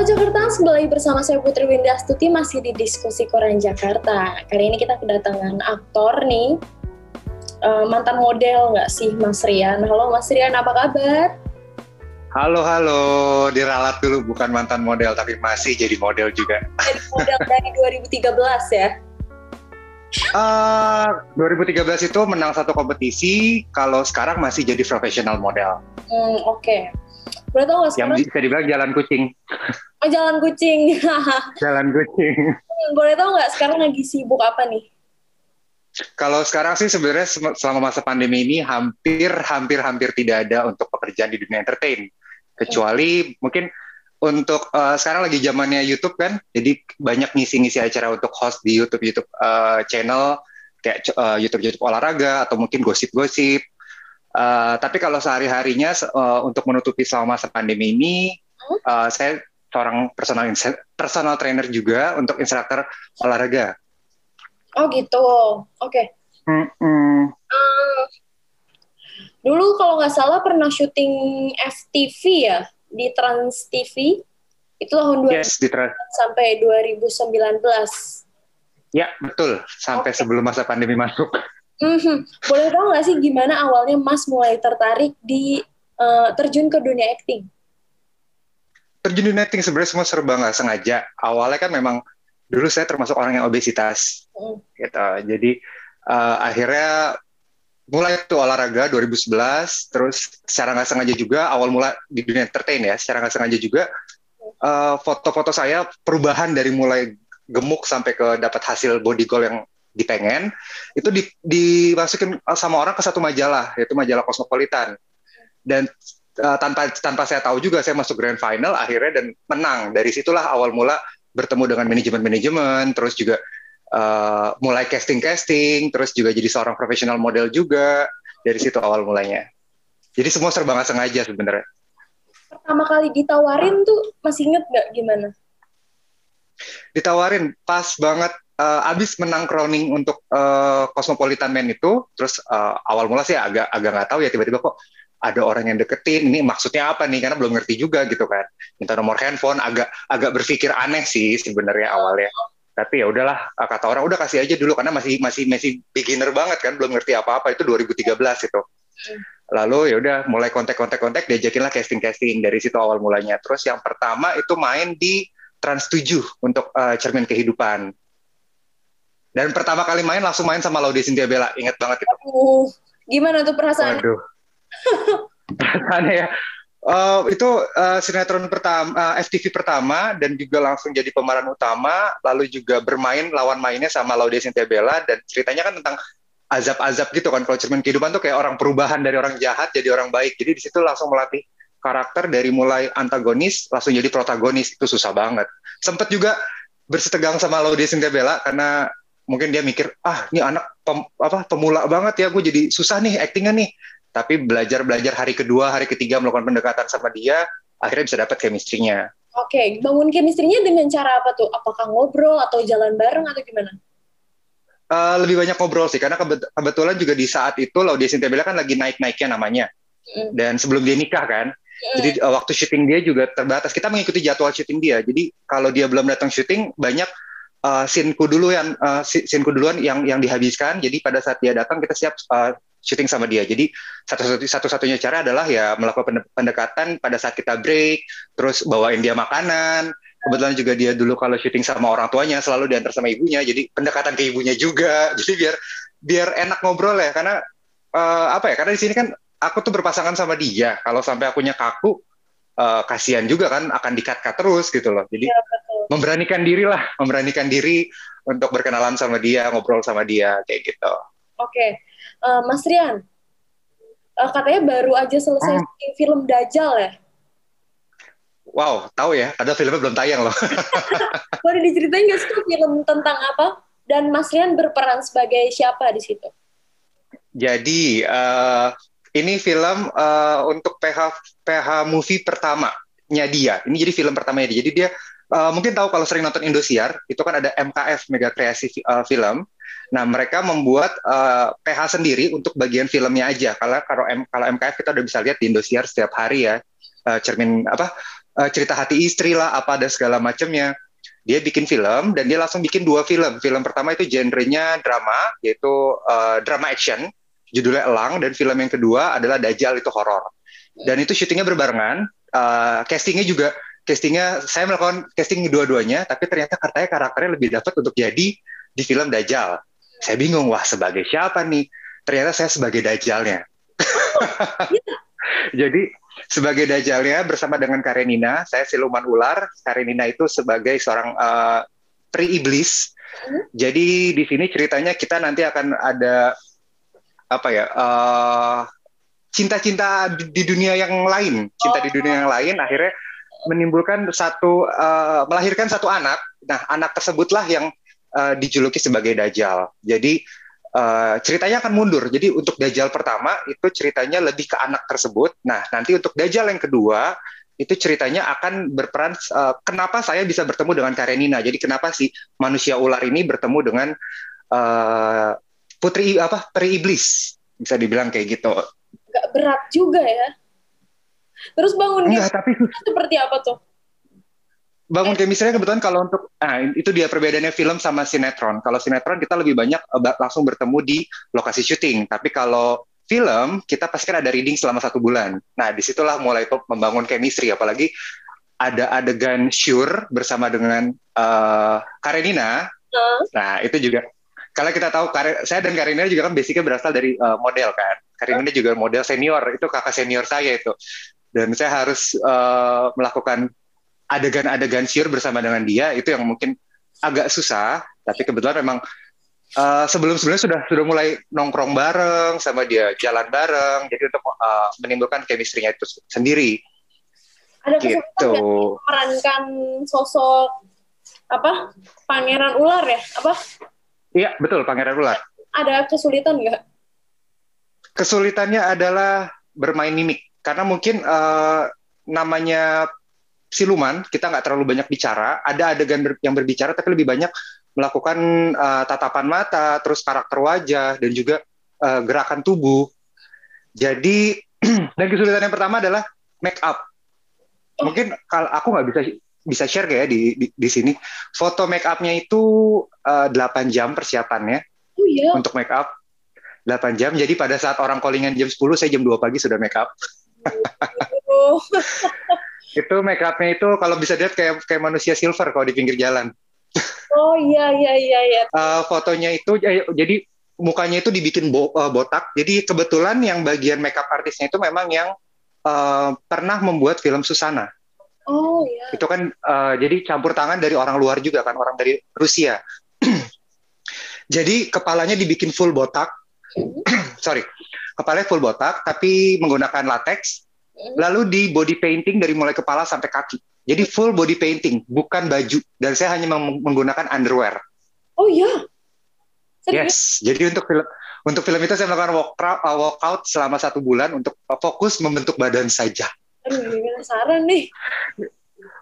Halo Jakarta, kembali bersama saya Putri Winda Astuti masih di diskusi Koran Jakarta. Kali ini kita kedatangan aktor nih, uh, mantan model nggak sih Mas Rian? Halo Mas Rian, apa kabar? Halo, halo. Diralat dulu, bukan mantan model, tapi masih jadi model juga. Jadi model dari 2013 ya? Uh, 2013 itu menang satu kompetisi, kalau sekarang masih jadi profesional model. Hmm, Oke. Okay. Nggak sekarang? Yang bisa dibilang jalan kucing. Oh, jalan kucing. jalan kucing. Hmm, boleh tahu nggak sekarang lagi sibuk apa nih? Kalau sekarang sih sebenarnya selama masa pandemi ini hampir hampir hampir tidak ada untuk pekerjaan di dunia entertain. Kecuali hmm. mungkin untuk uh, sekarang lagi zamannya YouTube kan, jadi banyak ngisi-ngisi acara untuk host di YouTube YouTube uh, channel kayak uh, YouTube YouTube olahraga atau mungkin gosip-gosip Uh, tapi kalau sehari-harinya uh, untuk menutupi selama masa pandemi ini, uh, saya seorang personal personal trainer juga untuk instruktur olahraga. Oh gitu, oke. Okay. Mm -mm. uh, dulu kalau nggak salah pernah syuting FTV ya di Trans TV itu tahun yes, di sampai 2019. Ya betul, sampai okay. sebelum masa pandemi masuk. Mm-hmm. Boleh tahu nggak sih gimana awalnya Mas mulai tertarik di uh, terjun ke dunia acting? Terjun dunia acting sebenarnya semua serba nggak sengaja. Awalnya kan memang dulu saya termasuk orang yang obesitas, mm. gitu. Jadi uh, akhirnya mulai itu olahraga 2011, terus secara nggak sengaja juga awal mula di dunia entertain ya, secara nggak sengaja juga uh, foto-foto saya perubahan dari mulai gemuk sampai ke dapat hasil body goal yang dipengen itu di, dimasukin sama orang ke satu majalah yaitu majalah Cosmopolitan dan uh, tanpa tanpa saya tahu juga saya masuk grand final akhirnya dan menang. Dari situlah awal mula bertemu dengan manajemen-manajemen terus juga uh, mulai casting-casting terus juga jadi seorang profesional model juga dari situ awal mulanya. Jadi semua serba nggak sengaja sebenarnya. Pertama kali ditawarin tuh masih inget nggak gimana? Ditawarin pas banget. Uh, abis menang crowning untuk uh, Cosmopolitan Man itu, terus uh, awal mula sih agak agak nggak tahu ya tiba-tiba kok ada orang yang deketin, ini maksudnya apa nih? Karena belum ngerti juga gitu kan. Minta nomor handphone, agak agak berpikir aneh sih sebenarnya awalnya. Tapi ya udahlah, kata orang udah kasih aja dulu karena masih masih masih beginner banget kan, belum ngerti apa-apa itu 2013 itu. Lalu ya udah mulai kontak-kontak-kontak diajakinlah casting-casting dari situ awal mulanya. Terus yang pertama itu main di Trans 7 untuk uh, cermin kehidupan. Dan pertama kali main langsung main sama Laude Cynthia Bella, inget banget itu. Uh, gimana tuh perasaan? Waduh. Perasaannya ya. Uh, itu uh, sinetron pertama, uh, FTV pertama dan juga langsung jadi pemeran utama, lalu juga bermain lawan mainnya sama Laude Cynthia Bella dan ceritanya kan tentang azab-azab gitu kan. Kalau cermin kehidupan tuh kayak orang perubahan dari orang jahat jadi orang baik. Jadi di situ langsung melatih karakter dari mulai antagonis langsung jadi protagonis itu susah banget. Sempet juga bersitegang sama Laude Cynthia Bella karena mungkin dia mikir ah ini anak pem, apa pemula banget ya gue jadi susah nih actingnya nih tapi belajar belajar hari kedua hari ketiga melakukan pendekatan sama dia akhirnya bisa dapat chemistry-nya. Oke, okay. bangun chemistry-nya dengan cara apa tuh? Apakah ngobrol atau jalan bareng atau gimana? Uh, lebih banyak ngobrol sih, karena kebetulan juga di saat itu Laudia Cynthia Bella kan lagi naik-naiknya namanya. Mm. Dan sebelum dia nikah kan, mm. jadi uh, waktu syuting dia juga terbatas. Kita mengikuti jadwal syuting dia. Jadi kalau dia belum datang syuting, banyak uh, scene-ku dulu yang uh, scene-ku duluan yang yang dihabiskan. Jadi pada saat dia datang kita siap uh, syuting sama dia. Jadi satu-satunya cara adalah ya melakukan pendekatan pada saat kita break, terus bawain dia makanan. Kebetulan juga dia dulu kalau syuting sama orang tuanya selalu diantar sama ibunya. Jadi pendekatan ke ibunya juga. Jadi biar biar enak ngobrol ya karena uh, apa ya? Karena di sini kan aku tuh berpasangan sama dia. Kalau sampai akunya kaku, uh, kasihan juga kan akan dikat-kat terus gitu loh. Jadi ya, memberanikan diri lah, memberanikan diri untuk berkenalan sama dia, ngobrol sama dia kayak gitu. Oke, okay. Uh, eh, Mas Rian, uh, katanya baru aja selesai hmm. film Dajjal ya? Wow, tahu ya, ada filmnya belum tayang loh. Boleh diceritain nggak sih film tentang apa? Dan Mas Rian berperan sebagai siapa di situ? Jadi uh, ini film uh, untuk PH PH movie pertamanya dia. Ini jadi film pertamanya dia. Jadi dia uh, mungkin tahu kalau sering nonton Indosiar, itu kan ada MKF Mega Kreasi uh, Film. Nah, mereka membuat uh, PH sendiri untuk bagian filmnya aja. Kalau kalau M, kalau MKF kita udah bisa lihat di Indosiar setiap hari ya. Uh, cermin apa uh, cerita hati istri lah apa ada segala macamnya dia bikin film dan dia langsung bikin dua film. Film pertama itu genrenya drama yaitu uh, drama action judulnya Elang dan film yang kedua adalah Dajjal itu horor. Dan itu syutingnya berbarengan. Uh, castingnya juga castingnya saya melakukan casting dua-duanya tapi ternyata katanya karakternya lebih dapat untuk jadi di film Dajjal saya bingung wah sebagai siapa nih ternyata saya sebagai Dajjalnya jadi sebagai Dajjalnya bersama dengan Karenina, saya siluman ular. Karenina itu sebagai seorang uh, pri iblis. Hmm. Jadi di sini ceritanya kita nanti akan ada apa ya uh, cinta-cinta di, di dunia yang lain, cinta oh. di dunia yang lain akhirnya menimbulkan satu uh, melahirkan satu anak. Nah, anak tersebutlah yang uh, dijuluki sebagai Dajjal. Jadi uh, ceritanya akan mundur. Jadi untuk Dajjal pertama itu ceritanya lebih ke anak tersebut. Nah, nanti untuk Dajjal yang kedua itu ceritanya akan berperan uh, kenapa saya bisa bertemu dengan Karenina. Jadi kenapa sih manusia ular ini bertemu dengan uh, putri apa peri iblis bisa dibilang kayak gitu. Gak berat juga ya. Terus bangun Enggak, tapi seperti apa tuh? Bangun chemistry kebetulan kalau untuk nah itu dia perbedaannya film sama sinetron. Kalau sinetron kita lebih banyak uh, langsung bertemu di lokasi syuting, tapi kalau film kita pasti kan ada reading selama satu bulan. Nah di situlah mulai membangun chemistry, apalagi ada adegan sure bersama dengan uh, Karenina. Uh. Nah itu juga kalau kita tahu saya dan Karenina juga kan basicnya berasal dari uh, model kan. Karenina uh. juga model senior, itu kakak senior saya itu. Dan saya harus uh, melakukan adegan-adegan syur bersama dengan dia itu yang mungkin agak susah. Tapi kebetulan memang uh, sebelum-sebelumnya sudah sudah mulai nongkrong bareng sama dia jalan bareng. Jadi untuk uh, menimbulkan chemistry-nya itu sendiri. Ada gitu. memerankan sosok apa pangeran ular ya? Apa? Iya betul pangeran ular. Ada kesulitan nggak? Kesulitannya adalah bermain mimik. Karena mungkin uh, namanya siluman kita nggak terlalu banyak bicara. Ada adegan ber yang berbicara tapi lebih banyak melakukan uh, tatapan mata terus karakter wajah dan juga uh, gerakan tubuh. Jadi dan kesulitan yang pertama adalah make up. Mungkin kalau aku nggak bisa bisa share kayak ya di, di di sini? Foto make upnya itu uh, eh, 8 jam persiapannya oh, iya. untuk make up. 8 jam. Jadi pada saat orang callingan jam 10 saya jam 2 pagi sudah make up. Oh. itu make upnya itu kalau bisa lihat kayak kayak manusia silver kalau di pinggir jalan. Oh iya iya iya iya. Uh, fotonya itu eh, jadi mukanya itu dibikin bo, uh, botak. Jadi kebetulan yang bagian makeup artisnya itu memang yang uh, pernah membuat film Susana. Oh iya. Itu kan uh, jadi campur tangan dari orang luar juga kan orang dari Rusia. jadi kepalanya dibikin full botak. Sorry, kepalanya full botak tapi menggunakan latex lalu di body painting dari mulai kepala sampai kaki. Jadi full body painting, bukan baju. Dan saya hanya menggunakan underwear. Oh iya. Yes. Jadi untuk film untuk film itu saya melakukan walkout, uh, walkout selama satu bulan untuk uh, fokus membentuk badan saja. Aduh, penasaran nih.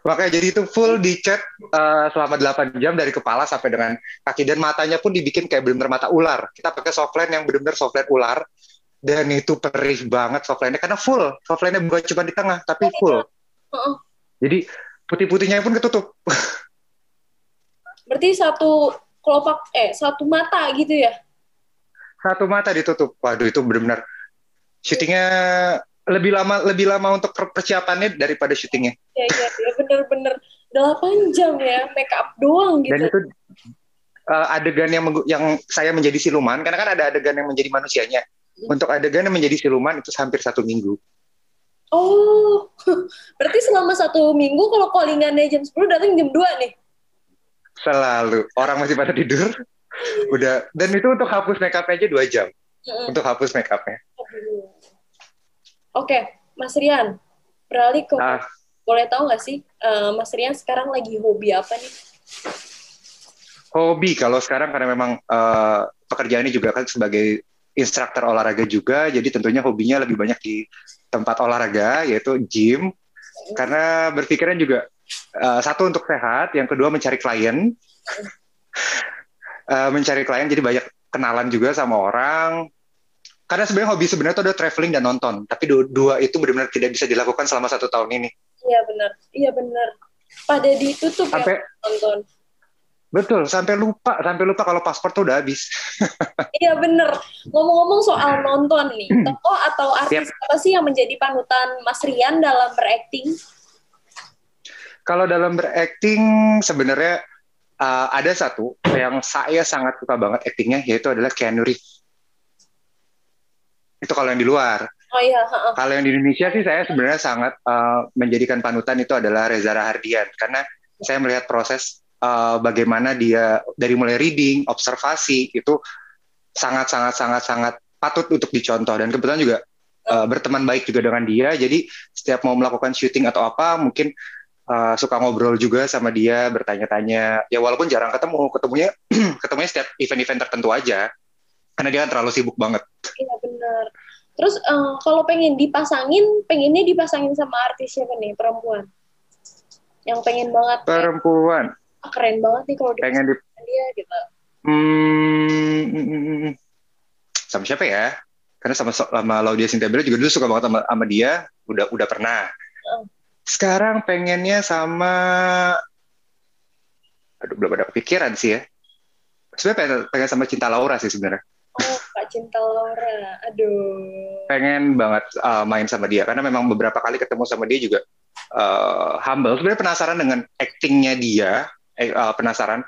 Makanya jadi itu full dicat uh, selama 8 jam dari kepala sampai dengan kaki dan matanya pun dibikin kayak benar-benar mata ular. Kita pakai softline yang benar-benar softline ular dan itu perih banget softline-nya karena full softline-nya bukan cuma di tengah tapi full. uh-uh. jadi putih-putihnya pun ketutup. Berarti satu kelopak eh satu mata gitu ya? Satu mata ditutup. Waduh itu benar-benar syutingnya lebih lama lebih lama untuk persiapannya daripada syutingnya. Ya ya, ya bener-bener delapan jam ya make up doang gitu. Dan itu uh, adegan yang yang saya menjadi siluman karena kan ada adegan yang menjadi manusianya untuk adegan yang menjadi siluman itu hampir satu minggu. Oh, berarti selama satu minggu kalau callingannya jam 10 datang jam 2 nih? Selalu. Orang masih pada tidur. Udah. Dan itu untuk hapus make up aja dua jam. Untuk hapus make upnya. Oke, Mas Rian. Beralih ke... Ah. Boleh tahu nggak sih, uh, Mas Rian sekarang lagi hobi apa nih? Hobi, kalau sekarang karena memang uh, pekerjaannya juga kan sebagai instruktur olahraga juga, jadi tentunya hobinya lebih banyak di tempat olahraga yaitu gym. Karena berpikirnya juga uh, satu untuk sehat, yang kedua mencari klien, uh, mencari klien jadi banyak kenalan juga sama orang. Karena sebenarnya hobi sebenarnya itu ada traveling dan nonton, tapi dua, dua itu benar-benar tidak bisa dilakukan selama satu tahun ini. Iya benar, iya benar. Pada ditutup sampai, ya nonton. Betul, sampai lupa, sampai lupa kalau paspor tuh udah habis. iya bener. Ngomong-ngomong soal nonton nih, tokoh atau artis yep. apa sih yang menjadi panutan Mas Rian dalam berakting? Kalau dalam berakting sebenarnya uh, ada satu yang saya sangat suka banget aktingnya yaitu adalah Keanu Reeves. Itu kalau yang di luar. Oh iya. Uh -uh. Kalau yang di Indonesia sih saya sebenarnya sangat uh, menjadikan panutan itu adalah Reza Rahardian karena saya melihat proses uh, bagaimana dia dari mulai reading, observasi itu sangat sangat sangat sangat patut untuk dicontoh dan kebetulan juga uh, berteman baik juga dengan dia. Jadi setiap mau melakukan syuting atau apa mungkin uh, suka ngobrol juga sama dia, bertanya-tanya. Ya walaupun jarang ketemu, ketemunya ketemunya setiap event-event tertentu aja. Karena dia kan terlalu sibuk banget. Iya benar. Terus uh, kalau pengen dipasangin, pengennya dipasangin sama artis siapa nih, perempuan? Yang pengen banget. Perempuan. Ah, keren banget nih kalau pengen di... dia gitu. Hmm, hmm, hmm, hmm, sama siapa ya? Karena sama sama Laudia Sintabela juga dulu suka banget sama, sama dia, udah udah pernah. Uh sekarang pengennya sama aduh belum ada kepikiran sih ya. Sebenarnya pengen, pengen sama Cinta Laura sih sebenarnya. Oh Kak Cinta Laura. Aduh. Pengen banget uh, main sama dia. Karena memang beberapa kali ketemu sama dia juga uh, humble. Sebenarnya penasaran dengan actingnya dia eh, uh, penasaran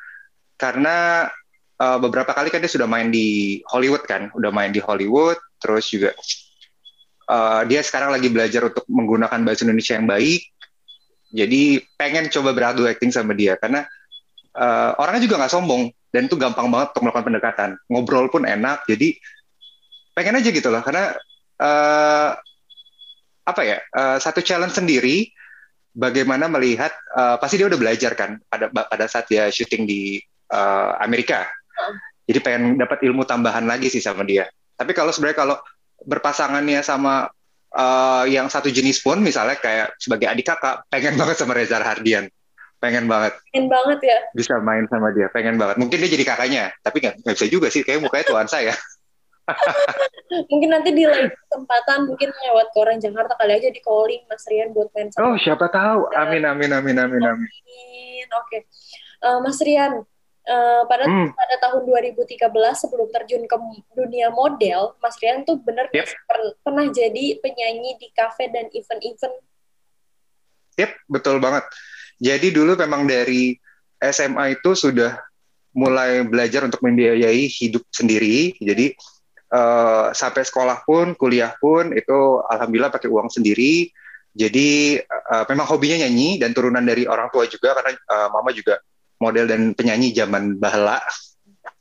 karena uh, beberapa kali kan dia sudah main di Hollywood kan udah main di Hollywood terus juga uh, dia sekarang lagi belajar untuk menggunakan bahasa Indonesia yang baik. Jadi pengen coba beradu acting sama dia karena uh, orangnya juga nggak sombong dan itu gampang banget untuk melakukan pendekatan. Ngobrol pun enak. Jadi pengen aja gitu loh karena uh, apa ya uh, satu challenge sendiri bagaimana melihat uh, pasti dia udah belajar kan pada pada saat dia syuting di uh, Amerika. Jadi pengen dapat ilmu tambahan lagi sih sama dia. Tapi kalau sebenarnya kalau berpasangannya sama uh, yang satu jenis pun misalnya kayak sebagai adik kakak pengen banget sama Reza Hardian pengen banget. Pengen banget ya. Bisa main sama dia pengen banget. Mungkin dia jadi kakaknya tapi nggak bisa juga sih. Kayak mukanya tuan saya mungkin nanti di lain kesempatan mungkin lewat koran Jakarta kali aja di calling Mas Rian buat main sama oh siapa tahu amin amin amin amin amin, amin. oke okay. uh, eh, Mas Rian Uh, pada hmm. pada tahun 2013 sebelum terjun ke dunia model, Mas Rian tuh bener yep. per, pernah jadi penyanyi di kafe dan event-event. Yep, betul banget. Jadi dulu memang dari SMA itu sudah mulai belajar untuk membiayai hidup sendiri. Jadi uh, sampai sekolah pun, kuliah pun itu alhamdulillah pakai uang sendiri. Jadi uh, memang hobinya nyanyi dan turunan dari orang tua juga karena uh, mama juga model dan penyanyi zaman bahla.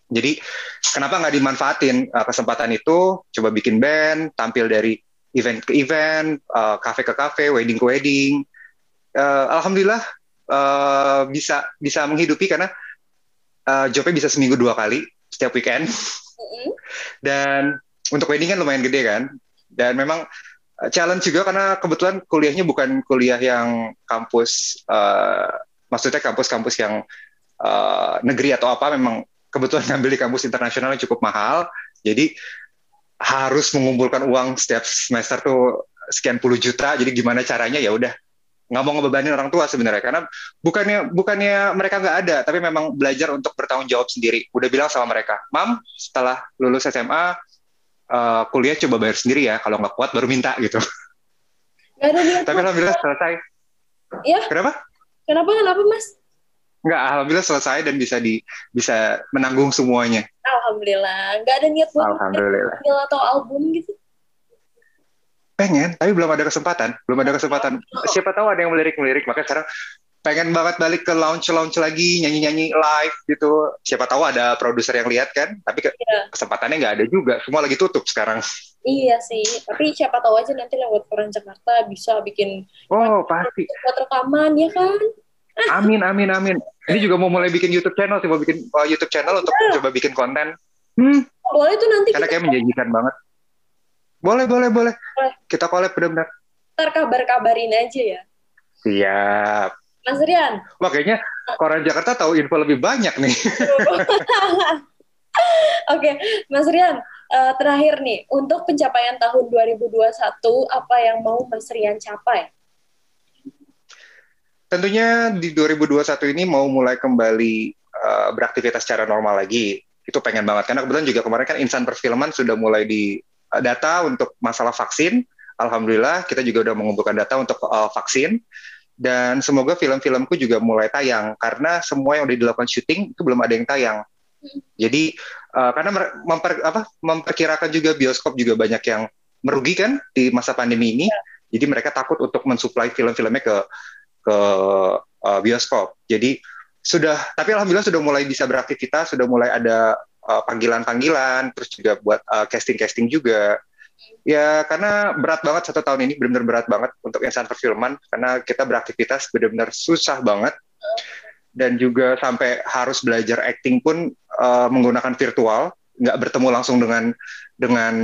Jadi kenapa nggak dimanfaatin uh, kesempatan itu? Coba bikin band, tampil dari event ke event, uh, cafe ke cafe, wedding ke wedding. Uh, Alhamdulillah uh, bisa bisa menghidupi karena uh, jobnya bisa seminggu dua kali setiap weekend. Dan untuk wedding kan lumayan gede kan. Dan memang challenge juga karena kebetulan kuliahnya bukan kuliah yang kampus, uh, maksudnya kampus-kampus yang uh, negeri atau apa memang kebetulan ngambil di kampus internasional yang cukup mahal. Jadi harus mengumpulkan uang setiap semester tuh sekian puluh juta. Jadi gimana caranya? Ya udah nggak mau ngebebanin orang tua sebenarnya. Karena bukannya bukannya mereka nggak ada tapi memang belajar untuk bertanggung jawab sendiri. Udah bilang sama mereka mam setelah lulus SMA uh, eh, kuliah coba bayar sendiri ya. Kalau nggak kuat baru minta gitu. Gak ada niat tapi alhamdulillah selesai. Ya kenapa? Kenapa kenapa mas? Enggak, alhamdulillah selesai dan bisa di bisa menanggung semuanya. Alhamdulillah. Enggak ada niat buat alhamdulillah. atau album gitu. Pengen, tapi belum ada kesempatan. Belum ada kesempatan. Oh. Siapa tahu ada yang melirik-melirik, maka sekarang pengen banget balik ke launch-launch lagi, nyanyi-nyanyi live gitu. Siapa tahu ada produser yang lihat kan, tapi ke yeah. kesempatannya nggak ada juga. Semua lagi tutup sekarang. Iya sih, tapi siapa tahu aja nanti lewat koran Jakarta bisa bikin Oh, pasti. Buat rekaman ya kan? Amin, amin, amin. Ini juga mau mulai bikin YouTube channel sih, mau bikin uh, YouTube channel untuk yeah. coba bikin konten. Hmm. Boleh tuh nanti. Karena kayak menjanjikan banget. Boleh, boleh, boleh. boleh. Kita collab benar-benar. Ntar kabar-kabarin aja ya. Siap. Mas Rian. Wah, kayaknya Koran Jakarta tahu info lebih banyak nih. Oke, okay. Mas Rian, uh, terakhir nih, untuk pencapaian tahun 2021, apa yang mau Mas Rian capai? tentunya di 2021 ini mau mulai kembali uh, beraktivitas secara normal lagi. Itu pengen banget karena kebetulan juga kemarin kan insan perfilman sudah mulai di data untuk masalah vaksin. Alhamdulillah kita juga udah mengumpulkan data untuk uh, vaksin dan semoga film-filmku juga mulai tayang karena semua yang udah dilakukan syuting itu belum ada yang tayang. Jadi uh, karena memper, apa, memperkirakan juga bioskop juga banyak yang merugikan di masa pandemi ini. Ya. Jadi mereka takut untuk mensuplai film-filmnya ke ke uh, bioskop. Jadi sudah, tapi alhamdulillah sudah mulai bisa beraktivitas, sudah mulai ada uh, panggilan-panggilan, terus juga buat casting casting-casting juga. Ya karena berat banget satu tahun ini, benar-benar berat banget untuk insan perfilman karena kita beraktivitas benar-benar susah banget dan juga sampai harus belajar acting pun uh, menggunakan virtual, nggak bertemu langsung dengan dengan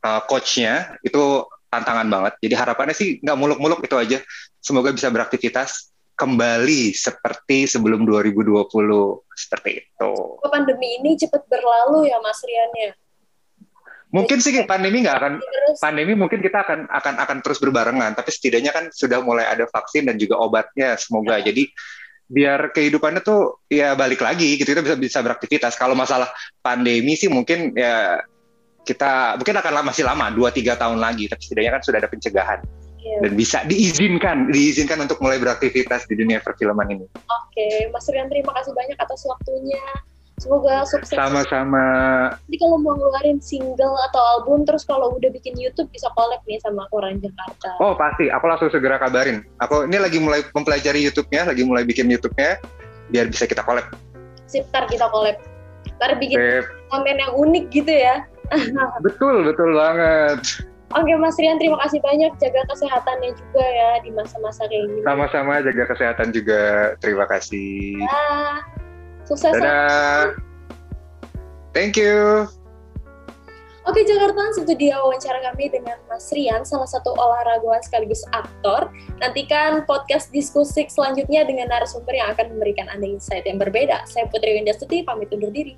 uh, coachnya itu tantangan banget. Jadi harapannya sih nggak muluk-muluk itu aja. Semoga bisa beraktivitas kembali seperti sebelum 2020 seperti itu. Pandemi ini cepat berlalu ya Mas Rian ya. Mungkin sih pandemi nggak akan pandemi mungkin kita akan akan akan terus berbarengan, tapi setidaknya kan sudah mulai ada vaksin dan juga obatnya semoga. Ya. Jadi biar kehidupannya tuh ya balik lagi gitu kita bisa bisa beraktivitas kalau masalah pandemi sih mungkin ya kita mungkin akan lama masih lama dua tiga tahun lagi tapi setidaknya kan sudah ada pencegahan yeah. dan bisa diizinkan diizinkan untuk mulai beraktivitas di dunia perfilman ini. Oke, okay. Mas Rian terima kasih banyak atas waktunya. Semoga sukses. Sama-sama. Jadi kalau mau ngeluarin single atau album, terus kalau udah bikin YouTube bisa collab nih sama Koran Jakarta. Oh pasti, aku langsung segera kabarin. Aku ini lagi mulai mempelajari YouTube-nya, lagi mulai bikin YouTube-nya, biar bisa kita collab. Sip, ntar kita collab. Ntar bikin Sip. konten yang unik gitu ya. betul, betul banget. Oke Mas Rian, terima kasih banyak. Jaga kesehatannya juga ya di masa-masa kayak gini. Sama-sama, jaga kesehatan juga. Terima kasih. Ya. Sukses. Dadah. Thank you. Oke Jakarta, itu dia wawancara kami dengan Mas Rian, salah satu olahragawan sekaligus aktor. Nantikan podcast diskusi selanjutnya dengan narasumber yang akan memberikan Anda insight yang berbeda. Saya Putri Windastuti, pamit undur diri.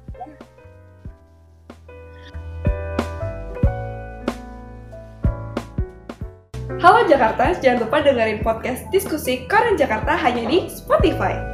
Halo Jakarta, jangan lupa dengerin podcast diskusi Koran Jakarta hanya di Spotify.